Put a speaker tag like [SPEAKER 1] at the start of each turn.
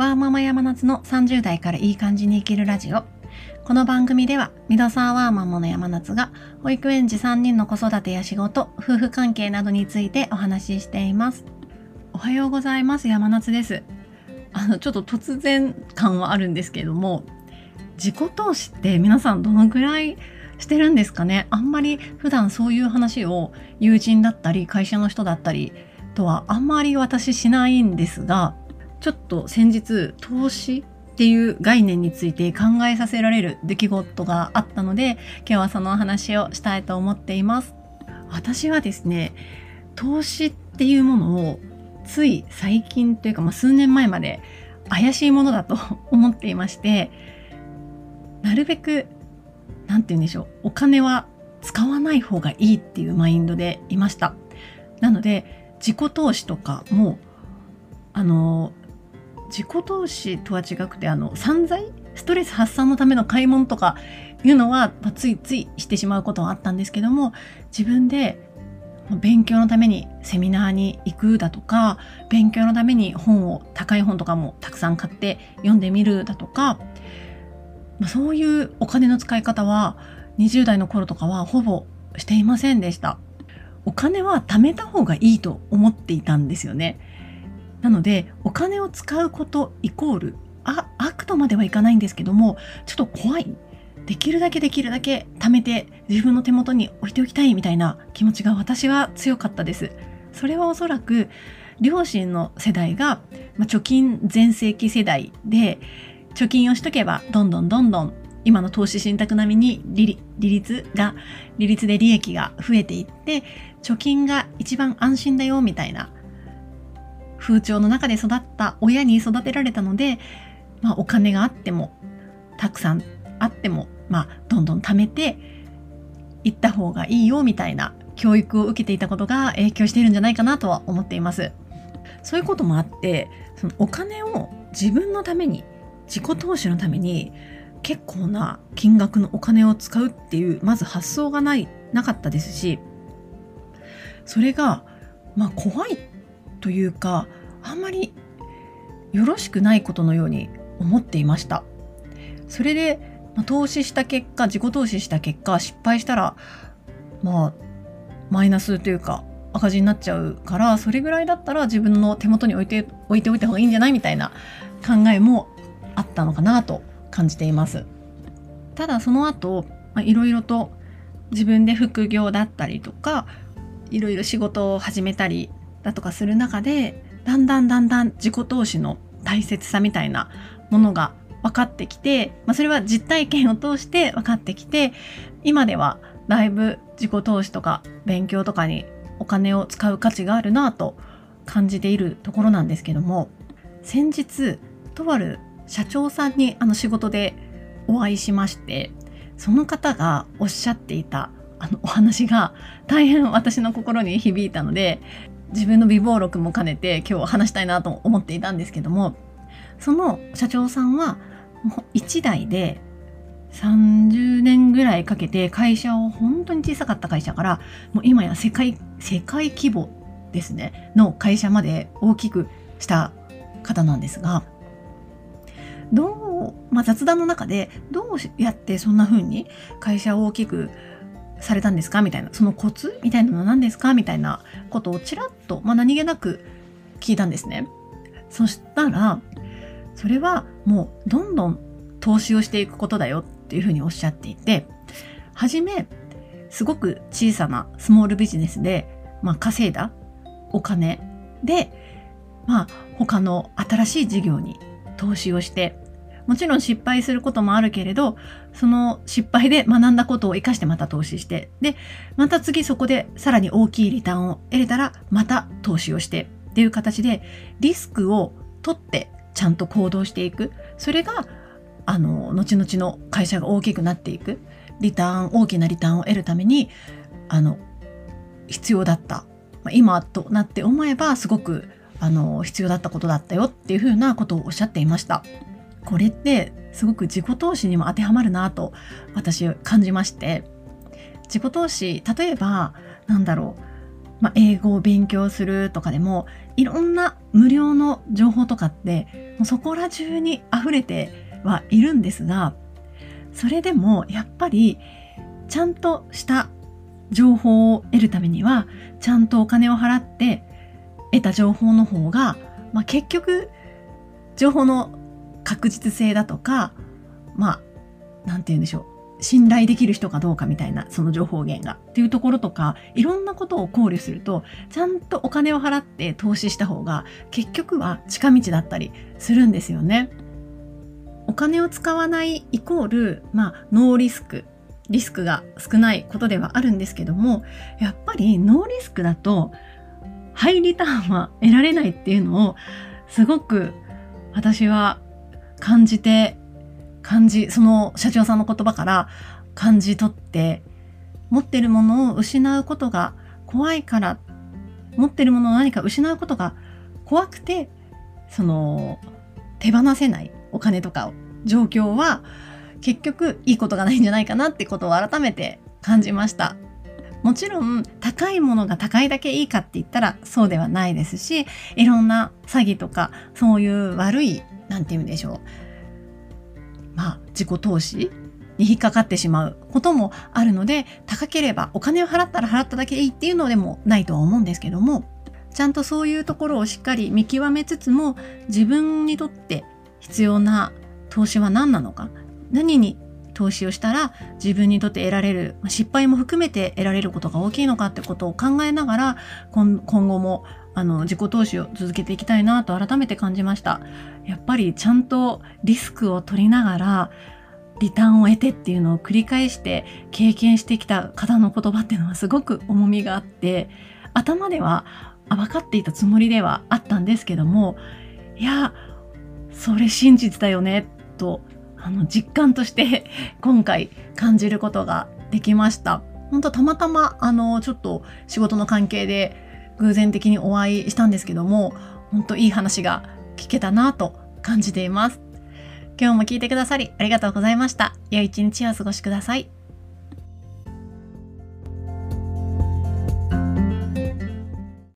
[SPEAKER 1] ワーママ山夏の30代からいい感じに生きるラジオ。この番組では、ミドサーワーママの山夏が、保育園児3人の子育てや仕事、夫婦関係などについてお話ししています。おはようございます。山夏です。あの、ちょっと突然感はあるんですけれども、自己投資って皆さんどのくらいしてるんですかね？あんまり普段そういう話を友人だったり会社の人だったりとはあんまり私しないんですがちょっと先日投資っていう概念について考えさせられる出来事があったので今日はそのお話をしたいと思っています。私はですね投資っていうものをつい最近というか、まあ、数年前まで怪しいものだと 思っていましてなるべく何て言うんでしょうお金は使わない方がいいっていうマインドでいました。なので自己投資とかもあの自己投資とは違くてあの散財ストレス発散のための買い物とかいうのは、まあ、ついついしてしまうことはあったんですけども自分で勉強のためにセミナーに行くだとか勉強のために本を高い本とかもたくさん買って読んでみるだとか、まあ、そういうお金の使い方は20代の頃とかはほぼしていませんでした。お金は貯めた方がいいと思っていたんですよね。なのでお金を使うことイコールあ悪とまではいかないんですけどもちょっと怖いできるだけできるだけ貯めて自分の手元に置いておきたいみたいな気持ちが私は強かったです。それはおそらく両親の世代が、まあ、貯金全盛期世代で貯金をしとけばどんどんどんどん今の投資信託並みに利率が利率で利益が増えていって貯金が一番安心だよみたいな風潮の中で育った親に育てられたので、まあ、お金があってもたくさんあっても、まあ、どんどん貯めていった方がいいよみたいな教育を受けていたことが影響しているんじゃないかなとは思っています。そういうこともあってそのお金を自分のために自己投資のために結構な金額のお金を使うっていうまず発想がないなかったですしそれがまあ怖いというかあんまりよろしくないことのように思っていました。それで、まあ、投資した結果自己投資した結果失敗したらまあマイナスというか赤字になっちゃうからそれぐらいだったら自分の手元に置いて置いておいた方がいいんじゃないみたいな考えもあったのかなと感じています。ただその後いろいろと自分で副業だったりとかいろいろ仕事を始めたりだとかする中でだんだんだんだん自己投資の大切さみたいなものが分かってきて、まあ、それは実体験を通して分かってきて今ではだいぶ自己投資とか勉強とかにお金を使う価値があるなと感じているところなんですけども先日とある社長さんにあの仕事でお会いしましてその方がおっしゃっていたあのお話が大変私の心に響いたので自分の備忘録も兼ねて今日話したいなと思っていたんですけどもその社長さんはもう1台で30年ぐらいかけて会社を本当に小さかった会社からもう今や世界世界規模ですねの会社まで大きくした方なんですがどう、まあ、雑談の中でどうやってそんな風に会社を大きくされたんですか？みたいな、そのコツみたいなのは何ですか？みたいなことをちらっと、まあ、何気なく聞いたんですね。そしたら、それはもうどんどん投資をしていくことだよっていうふうにおっしゃっていて、はじめ、すごく小さなスモールビジネスで、まあ、稼いだお金で、まあ、他の新しい事業に投資をして、もちろん失敗することもあるけれど、その失敗で学んだことを活かしてまた投資して、で、また次そこでさらに大きいリターンを得れたら、また投資をしてっていう形で、リスクを取ってちゃんと行動していく。それが、あの、後々の会社が大きくなっていく。リターン、大きなリターンを得るために、あの、必要だった。今となって思えば、すごく、あの、必要だったことだったよっていうふうなことをおっしゃっていました。これってすごく自己投資にも当てはまるなと私感じまして。自己投資例えばなんだろう。まあ、英語を勉強するとかでもいろんな無料の情報とかってもうそこら中に溢れてはいるんですがそれでもやっぱりちゃんとした情報を得るためにはちゃんとお金を払って得た情報の方が、まあ、結局情報の確実性だとかまあ何て言うんでしょう信頼できる人かどうかみたいなその情報源がっていうところとかいろんなことを考慮するとちゃんとお金を払って投資した方が結局は近道だったりするんですよね。お金を使わないイコール、まあ、ノーリスクリスクが少ないことではあるんですけどもやっぱりノーリスクだとハイリターンは得られないっていうのをすごく私は感じて感じその社長さんの言葉から感じ取って持ってるものを失うことが怖いから持ってるものを何か失うことが怖くてその手放せないお金とかを。状況は結局いいことがないんじゃないかなってことを改めて感じました。もちろん高いものが高いだけいいかって言ったらそうではないですしいろんな詐欺とかそういう悪い何て言うんでしょう。まあ、自己投資に引っかかってしまうこともあるので高ければお金を払ったら払っただけでいいっていうのでもないとは思うんですけどもちゃんとそういうところをしっかり見極めつつも自分にとって必要な投資は何なのか何に投資をしたら自分にとって得られる失敗も含めて得られることが大きいのかってことを考えながら今後もあの自己投資を続けていきたいなと改めて感じましたやっぱりちゃんとリスクを取りながらリターンを得てっていうのを繰り返して経験してきた方の言葉っていうのはすごく重みがあって頭では分かっていたつもりではあったんですけどもいやそれ真実だよねとあの実感として今回感じることができました。本当たまたまあのちょっと仕事の関係で偶然的にお会いしたんですけども、本当いい話が聞けたなと感じています。今日も聞いてくださりありがとうございました。良い一日をお過ごしください。